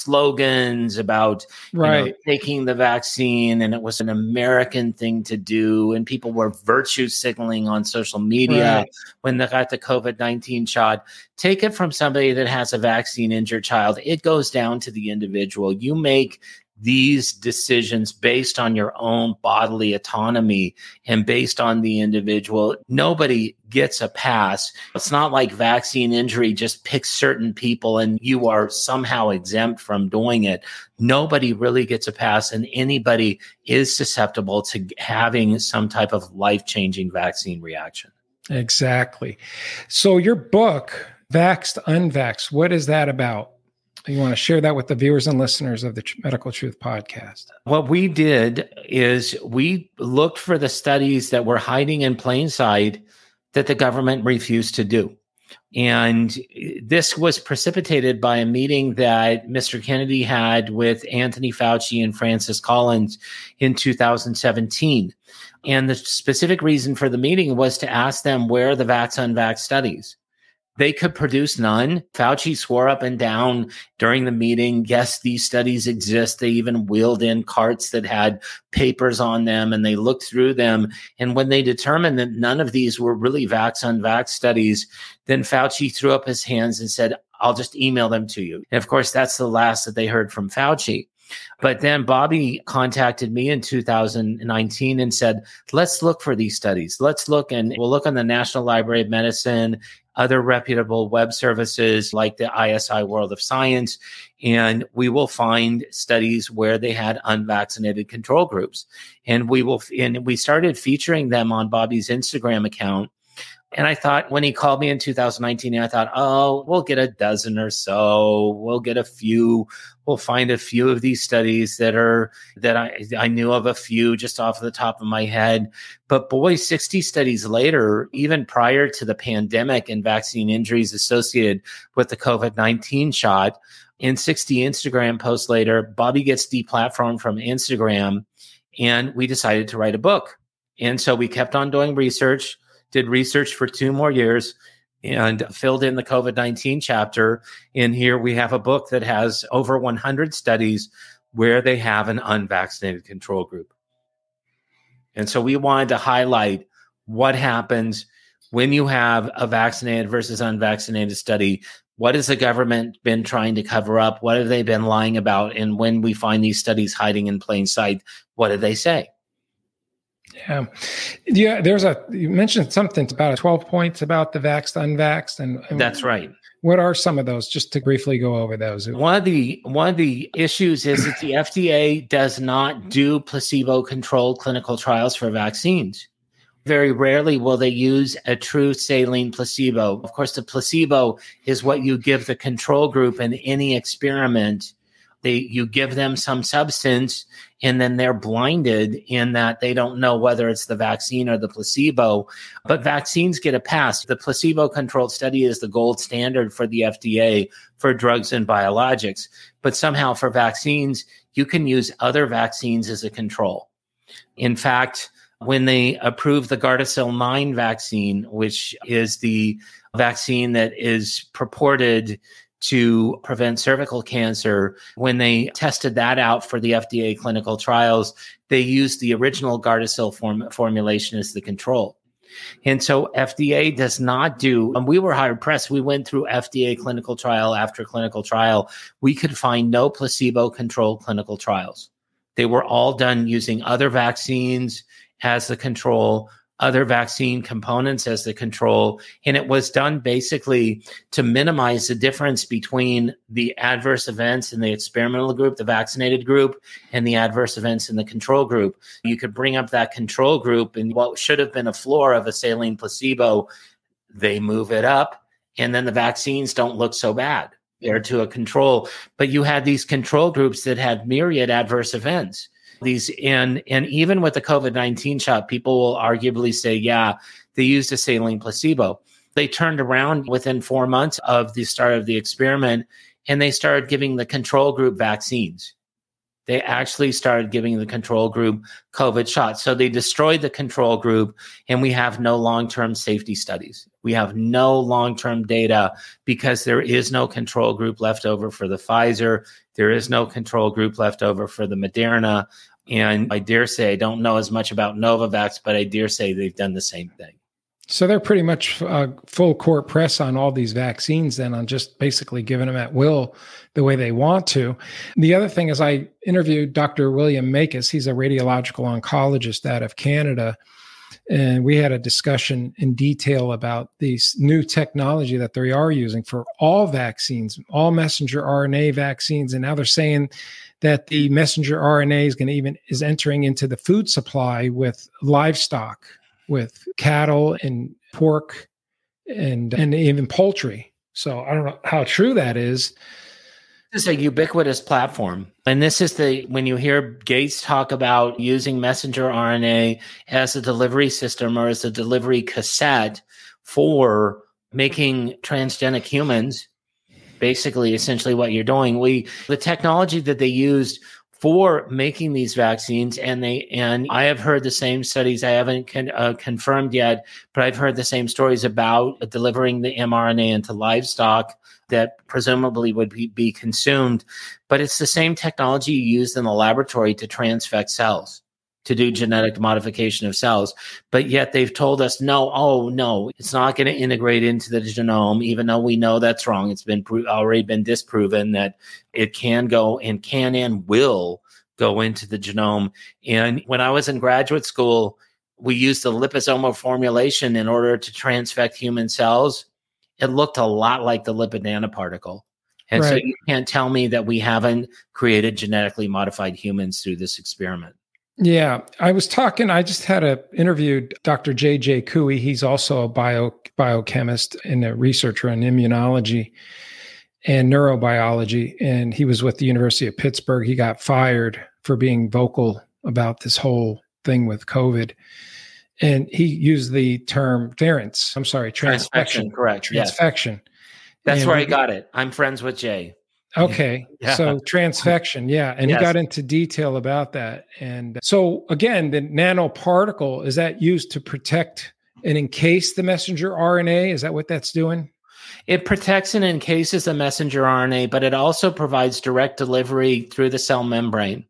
slogans about right. know, taking the vaccine and it was an American thing to do and people were virtue signaling on social media right. when they got the COVID-19 shot. Take it from somebody that has a vaccine injured child. It goes down to the individual. You make these decisions based on your own bodily autonomy and based on the individual. Nobody gets a pass. It's not like vaccine injury just picks certain people and you are somehow exempt from doing it. Nobody really gets a pass, and anybody is susceptible to having some type of life changing vaccine reaction. Exactly. So, your book, Vaxxed Unvaxxed, what is that about? You want to share that with the viewers and listeners of the Medical Truth podcast? What we did is we looked for the studies that were hiding in plain sight that the government refused to do. And eh, this was precipitated by a meeting that Mr. Kennedy had with Anthony Fauci and Francis Collins in 2017. And the specific reason for the meeting was to ask them where the Vax Unvax studies. They could produce none. Fauci swore up and down during the meeting, yes, these studies exist. They even wheeled in carts that had papers on them and they looked through them. And when they determined that none of these were really Vax Unvax studies, then Fauci threw up his hands and said, I'll just email them to you. And of course, that's the last that they heard from Fauci. But then Bobby contacted me in 2019 and said, let's look for these studies. Let's look and we'll look on the National Library of Medicine, other reputable web services like the ISI World of Science, and we will find studies where they had unvaccinated control groups. And we will, and we started featuring them on Bobby's Instagram account and I thought when he called me in 2019, I thought, oh, we'll get a dozen or so. We'll get a few. We'll find a few of these studies that are that I I knew of a few just off the top of my head. But boy, 60 studies later, even prior to the pandemic and vaccine injuries associated with the COVID-19 shot, in 60 Instagram posts later, Bobby gets deplatformed from Instagram, and we decided to write a book. And so we kept on doing research did research for two more years and filled in the COVID 19 chapter. In here, we have a book that has over 100 studies where they have an unvaccinated control group. And so we wanted to highlight what happens when you have a vaccinated versus unvaccinated study. What has the government been trying to cover up? What have they been lying about? And when we find these studies hiding in plain sight, what do they say? Yeah, yeah. There's a you mentioned something about 12 points about the vaxxed, unvaxxed, and, and that's right. What are some of those? Just to briefly go over those. One of the one of the issues is that the FDA does not do placebo-controlled clinical trials for vaccines. Very rarely will they use a true saline placebo. Of course, the placebo is what you give the control group in any experiment they you give them some substance and then they're blinded in that they don't know whether it's the vaccine or the placebo. But vaccines get a pass. The placebo controlled study is the gold standard for the FDA for drugs and biologics. But somehow for vaccines you can use other vaccines as a control. In fact when they approved the Gardasil 9 vaccine which is the vaccine that is purported to prevent cervical cancer. When they tested that out for the FDA clinical trials, they used the original Gardasil form- formulation as the control. And so FDA does not do, and we were hard pressed. We went through FDA clinical trial after clinical trial. We could find no placebo controlled clinical trials. They were all done using other vaccines as the control other vaccine components as the control. And it was done basically to minimize the difference between the adverse events in the experimental group, the vaccinated group, and the adverse events in the control group. You could bring up that control group and what should have been a floor of a saline placebo, they move it up, and then the vaccines don't look so bad. They're to a control. But you had these control groups that had myriad adverse events these and and even with the COVID-19 shot, people will arguably say, yeah, they used a saline placebo. They turned around within four months of the start of the experiment and they started giving the control group vaccines. They actually started giving the control group COVID shots. So they destroyed the control group, and we have no long term safety studies. We have no long term data because there is no control group left over for the Pfizer. There is no control group left over for the Moderna. And I dare say I don't know as much about Novavax, but I dare say they've done the same thing. So they're pretty much uh, full court press on all these vaccines, then on just basically giving them at will the way they want to. The other thing is, I interviewed Dr. William Makis. He's a radiological oncologist out of Canada. And we had a discussion in detail about these new technology that they are using for all vaccines, all messenger RNA vaccines. And now they're saying that the messenger RNA is going to even is entering into the food supply with livestock, with cattle and pork and and even poultry. So I don't know how true that is. This is a ubiquitous platform. And this is the when you hear Gates talk about using messenger RNA as a delivery system or as a delivery cassette for making transgenic humans basically essentially what you're doing. We the technology that they used for making these vaccines and they and i have heard the same studies. I haven't con, uh, confirmed yet but i've heard the same stories about delivering the mrna into livestock that presumably would be, be consumed. But it's the same technology used in the laboratory to transfect cells to do genetic modification of cells. But yet they've told us, no, oh, no, it's not going to integrate into the genome, even though we know that's wrong. It's been pro- already been disproven that it can go and can and will go into the genome. And when I was in graduate school, we used the liposomal formulation in order to transfect human cells. It looked a lot like the lipid nanoparticle. And right. so you can't tell me that we haven't created genetically modified humans through this experiment. Yeah, I was talking. I just had a interviewed Dr. J.J. Couey. He's also a bio biochemist and a researcher in immunology and neurobiology, and he was with the University of Pittsburgh. He got fired for being vocal about this whole thing with COVID, and he used the term variants. I'm sorry, transfection. transfection correct. Transfection. Yes. That's and where I got it. I'm friends with Jay. Okay. Yeah. So transfection. Yeah. And yes. he got into detail about that. And uh, so again, the nanoparticle, is that used to protect and encase the messenger RNA? Is that what that's doing? It protects and encases the messenger RNA, but it also provides direct delivery through the cell membrane.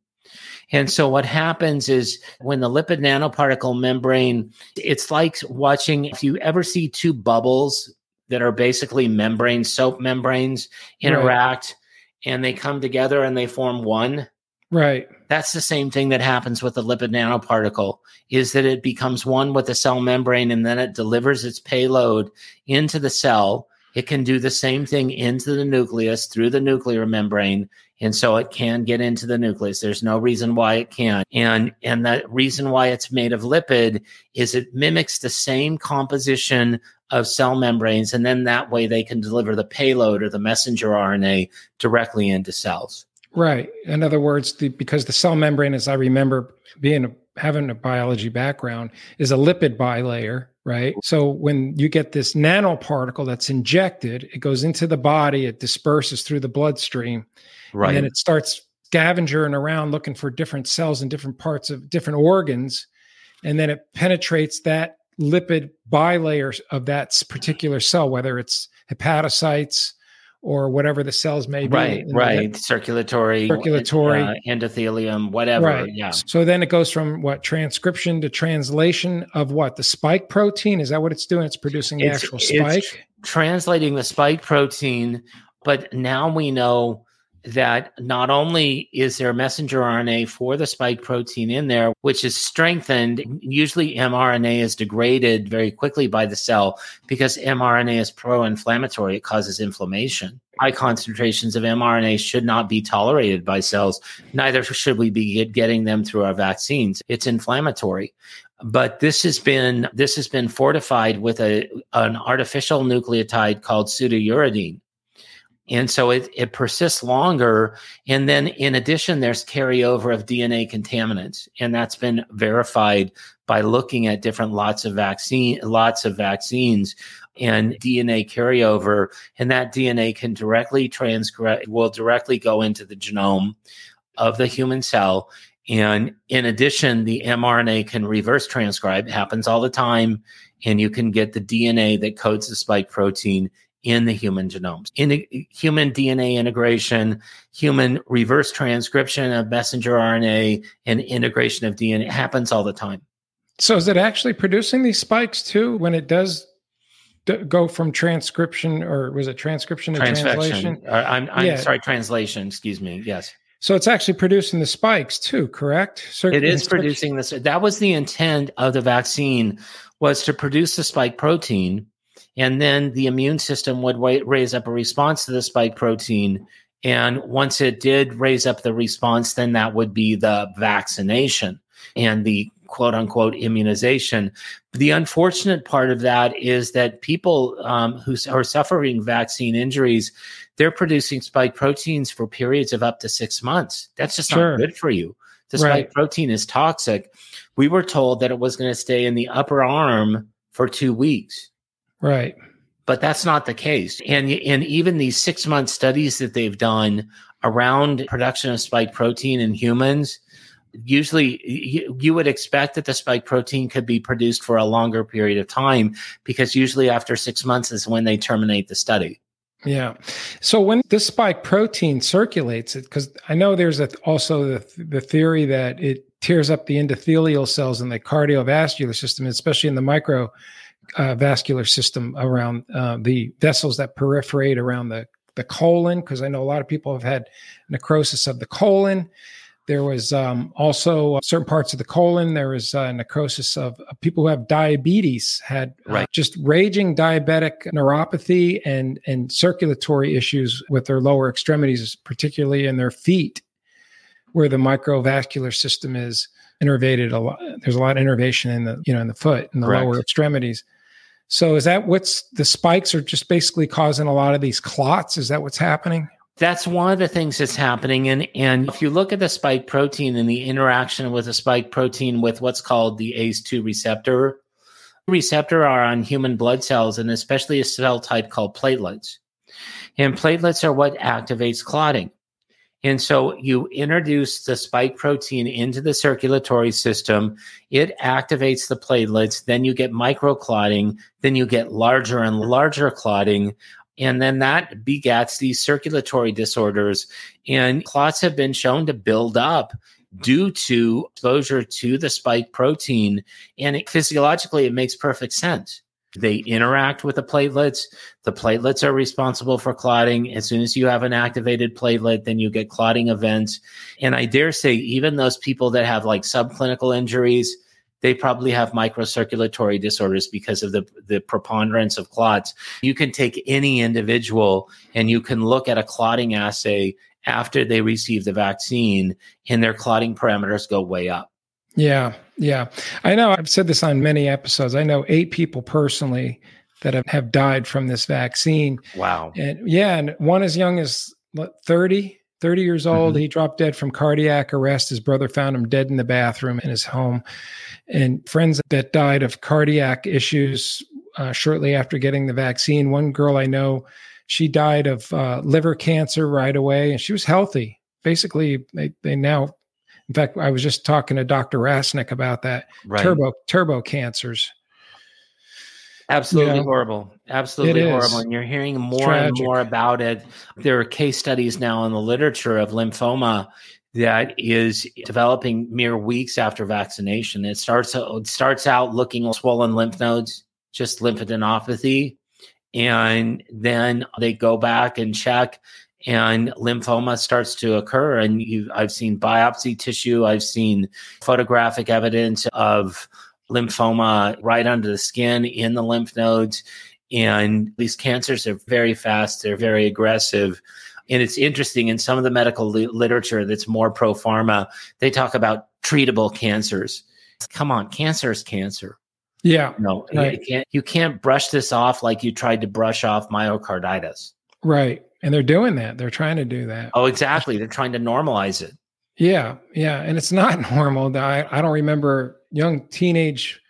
And so what happens is when the lipid nanoparticle membrane, it's like watching, if you ever see two bubbles that are basically membranes, soap membranes interact. And they come together and they form one. Right. That's the same thing that happens with the lipid nanoparticle is that it becomes one with the cell membrane and then it delivers its payload into the cell. It can do the same thing into the nucleus through the nuclear membrane and so it can get into the nucleus there's no reason why it can't and and the reason why it's made of lipid is it mimics the same composition of cell membranes, and then that way they can deliver the payload or the messenger RNA directly into cells. Right. In other words, the, because the cell membrane, as I remember being having a biology background, is a lipid bilayer. Right. So when you get this nanoparticle that's injected, it goes into the body, it disperses through the bloodstream, right. and then it starts scavenging around looking for different cells in different parts of different organs, and then it penetrates that lipid bilayer of that particular cell, whether it's hepatocytes or whatever the cells may be. Right, right. Circulatory, circulatory, uh, endothelium, whatever. Right. Yeah. So then it goes from what transcription to translation of what the spike protein. Is that what it's doing? It's producing the it's, actual spike. translating the spike protein, but now we know that not only is there messenger RNA for the spike protein in there, which is strengthened, usually mRNA is degraded very quickly by the cell because mRNA is pro inflammatory, it causes inflammation. High concentrations of mRNA should not be tolerated by cells, neither should we be getting them through our vaccines. It's inflammatory but this has been this has been fortified with a an artificial nucleotide called pseudouridine and so it, it persists longer. And then in addition, there's carryover of DNA contaminants. And that's been verified by looking at different lots of vaccine, lots of vaccines and DNA carryover. And that DNA can directly transcribe, will directly go into the genome of the human cell. And in addition, the mRNA can reverse transcribe, happens all the time. And you can get the DNA that codes the spike protein in the human genomes. In human DNA integration, human reverse transcription of messenger RNA, and integration of DNA happens all the time. So, is it actually producing these spikes too when it does d- go from transcription, or was it transcription to translation? Uh, I'm, I'm yeah. sorry, translation. Excuse me. Yes. So it's actually producing the spikes too, correct? It is producing this. That was the intent of the vaccine was to produce the spike protein and then the immune system would raise up a response to the spike protein. And once it did raise up the response, then that would be the vaccination and the quote unquote immunization. The unfortunate part of that is that people um, who are suffering vaccine injuries, they're producing spike proteins for periods of up to six months. That's just sure. not good for you. The spike right. protein is toxic. We were told that it was going to stay in the upper arm for two weeks. Right. But that's not the case. And, and even these six month studies that they've done around production of spike protein in humans, usually you, you, would expect that the spike protein could be produced for a longer period of time because usually after six months is when they terminate the study. Yeah. So when this spike protein circulates, it because I know there's a, also the, the theory that it tears up the endothelial cells in the cardiovascular system, especially in the micro uh, vascular system around uh, the vessels that perforate around the, the colon, because I know a lot of people have had necrosis of the colon. There was um, also certain parts of the colon. There was uh, necrosis of uh, people who have diabetes had uh, Right. just raging diabetic neuropathy and and circulatory issues with their lower extremities, particularly in their feet, where the microvascular system is innervated a lot. There's a lot of innervation in the you know in the foot and the Correct. lower extremities. So is that what's the spikes are just basically causing a lot of these clots? Is that what's happening? That's one of the things that's happening. And, and if you look at the spike protein and the interaction with the spike protein with what's called the ACE2 receptor, receptor are on human blood cells and especially a cell type called platelets. And platelets are what activates clotting. And so you introduce the spike protein into the circulatory system, it activates the platelets, then you get microclotting, then you get larger and larger clotting. And then that begats these circulatory disorders. And clots have been shown to build up due to exposure to the spike protein. And it, physiologically, it makes perfect sense. They interact with the platelets. The platelets are responsible for clotting. As soon as you have an activated platelet, then you get clotting events. And I dare say, even those people that have like subclinical injuries, they probably have microcirculatory disorders because of the, the preponderance of clots. You can take any individual and you can look at a clotting assay after they receive the vaccine, and their clotting parameters go way up. Yeah, yeah. I know I've said this on many episodes. I know eight people personally that have, have died from this vaccine. Wow. And yeah, and one as young as what, 30, 30 years old. Mhm. He dropped dead from cardiac arrest. His brother found him dead in the bathroom in his home. And friends that died of cardiac issues uh, shortly after getting the vaccine. One girl I know, she died of uh, liver cancer right away, and she was healthy. Basically, they, they now, in fact, I was just talking to Dr. Rasnick about that Right. turbo turbo cancers. Absolutely horrible. Absolutely horrible. And you're hearing more and more about it. There are case studies now in the literature of lymphoma that is developing mere weeks after vaccination. It starts it starts out looking swollen lymph nodes, just lymphadenopathy, and then they go back and check and lymphoma starts to occur and you I've seen biopsy tissue, I've seen photographic evidence of lymphoma right under the skin in the lymph nodes. And these cancers are very fast, they're very aggressive. And it's interesting in some of the medical li- literature that's more pro pharma, they talk about treatable cancers. Come on, cancer is cancer. Yeah, No, Right. you, can't, you can't brush this off like you tried to brush off myocarditis. right. And they're doing that. They're trying to do that. Oh, exactly. They're trying to normalize it. Yeah, yeah, and it's not normal. I I don't remember young teenage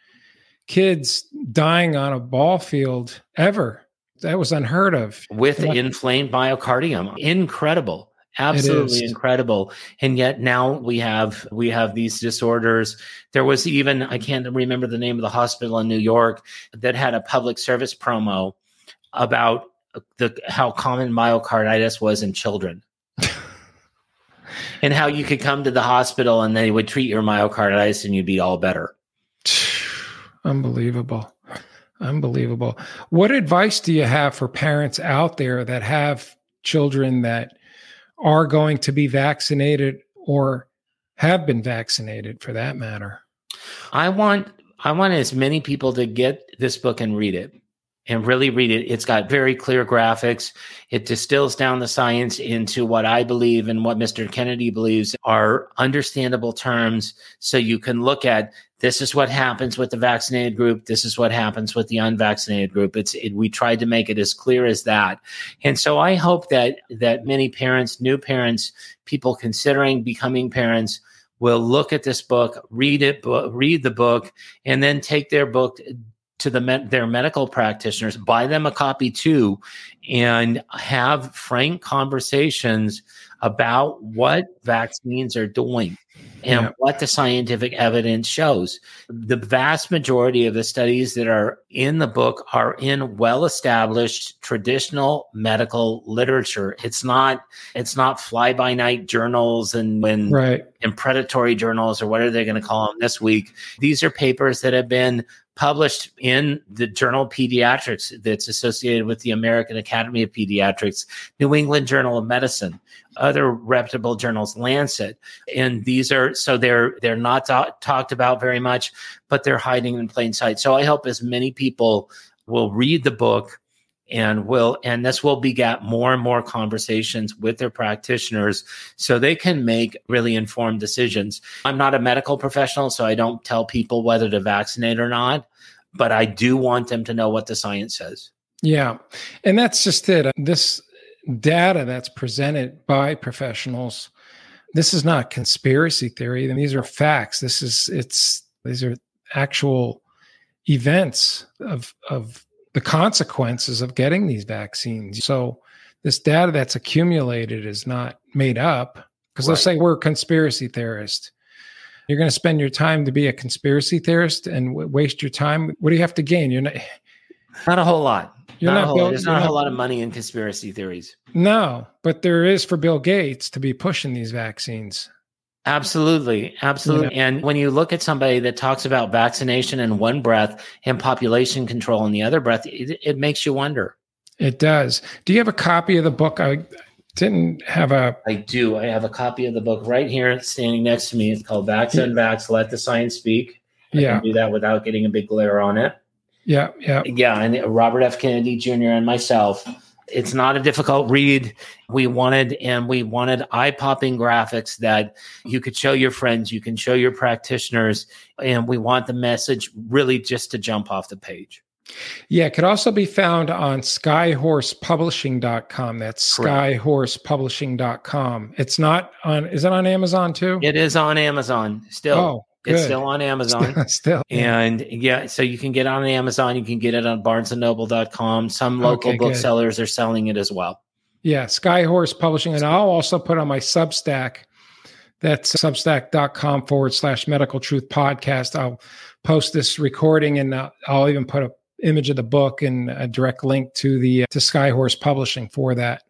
kids dying on a ball field ever. That was unheard of. with Yeah. inflamed myocardium. Incredible. Absolutely incredible. And yet now we have we have these disorders. There was even I can't remember the name of the hospital in New York that had a public service promo about the how common myocarditis was in children. and how you could come to the hospital and they would treat your myocarditis and you'd be all better. Unbelievable. Unbelievable. What advice do you have for parents out there that have children that are going to be vaccinated or have been vaccinated for that matter? I want I want as many people to get this book and read it and really read it. It's got very clear graphics. It distills down the science into what I believe and what Mr. Kennedy believes are understandable terms so you can look at this is what happens with the vaccinated group this is what happens with the unvaccinated group it's it, we tried to make it as clear as that and so i hope that that many parents new parents people considering becoming parents will look at this book, read it, read the book, and then take their book to the med- their medical practitioners, buy them a copy too, and have frank conversations about what vaccines are doing. and Yeah. what the scientific evidence shows. The vast majority of the studies that are in the book are in well-established traditional medical literature. It's not it's not fly-by-night journals and when Right. and predatory journals or what are they going to call them this week. These are papers that have been published in the journal Pediatrics that's associated with the American Academy of Pediatrics, New England Journal of Medicine, other reputable journals, Lancet. And these are so they're they're not ta- talked about very much, but they're hiding in plain sight. So I hope as many people will read the book and will and this will beget more and more conversations with their practitioners so they can make really informed decisions i'm not a medical professional so i don't tell people whether to vaccinate or not but i do want them to know what the science says Yeah. And that's just it. This data that's presented by professionals, this is not conspiracy theory. And these are facts. This is it's these are actual events of of the consequences of getting these vaccines. So this data that's accumulated is not made up because Right. say we're a conspiracy theorist. You're going to spend your time to be a conspiracy theorist and w- waste your time. What do you have to gain? You're not. not a whole lot You're Not not built- there's you're not a whole lot of money in conspiracy theories No, but there is for Bill Gates to be pushing these vaccines. Absolutely. Absolutely. And when you look at somebody that talks about vaccination in one breath and population control in the other breath, it, it makes you wonder. It does. Do you have a copy of the book? I didn't have a. I do. I have a copy of the book right here standing next to me. It's called Vax-Unvax Let the Science Speak. I Yeah, can do that without getting a big glare on it. yeah, yeah. Yeah. And Robert F. Kennedy Jr. and myself. It's not a difficult read. We wanted, and we wanted eye popping graphics that you could show your friends, you can show your practitioners, and we want the message really just to jump off the page. Yeah, it could also be found on skyhorsepublishing.com. That's Correct. skyhorsepublishing.com. It's not on, is it on Amazon too? It is on Amazon still. Oh, good. it's still on Amazon. Still. yeah. And yeah, so you can get on Amazon. You can get it on barnesandnoble.com. Some local Okay, good. booksellers are selling it as well. Yeah, Skyhorse Publishing. And I'll also put on my Substack. That's substack.com forward slash medical truth podcast. I'll post this recording and uh, I'll even put a image of the book and a direct link to the to Skyhorse Publishing for that.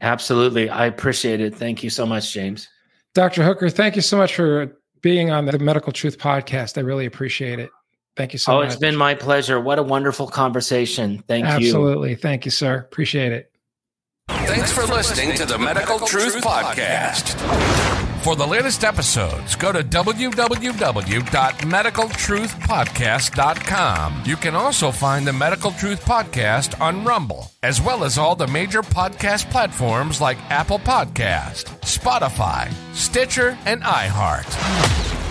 Absolutely. I appreciate it. Thank you so much, James. Dr. Hooker, thank you so much for being on the Medical Truth podcast. I really appreciate it. Thank you so oh, much. it's been my pleasure. What a wonderful conversation. Thank you. Absolutely. Thank you, sir. Appreciate it. Thanks for listening to the Medical Truth Podcast. For the latest episodes, go to www.medicaltruthpodcast.com. You can also find the Medical Truth Podcast on Rumble, as well as all the major podcast platforms like Apple Podcast, Spotify, Stitcher, and iHeart.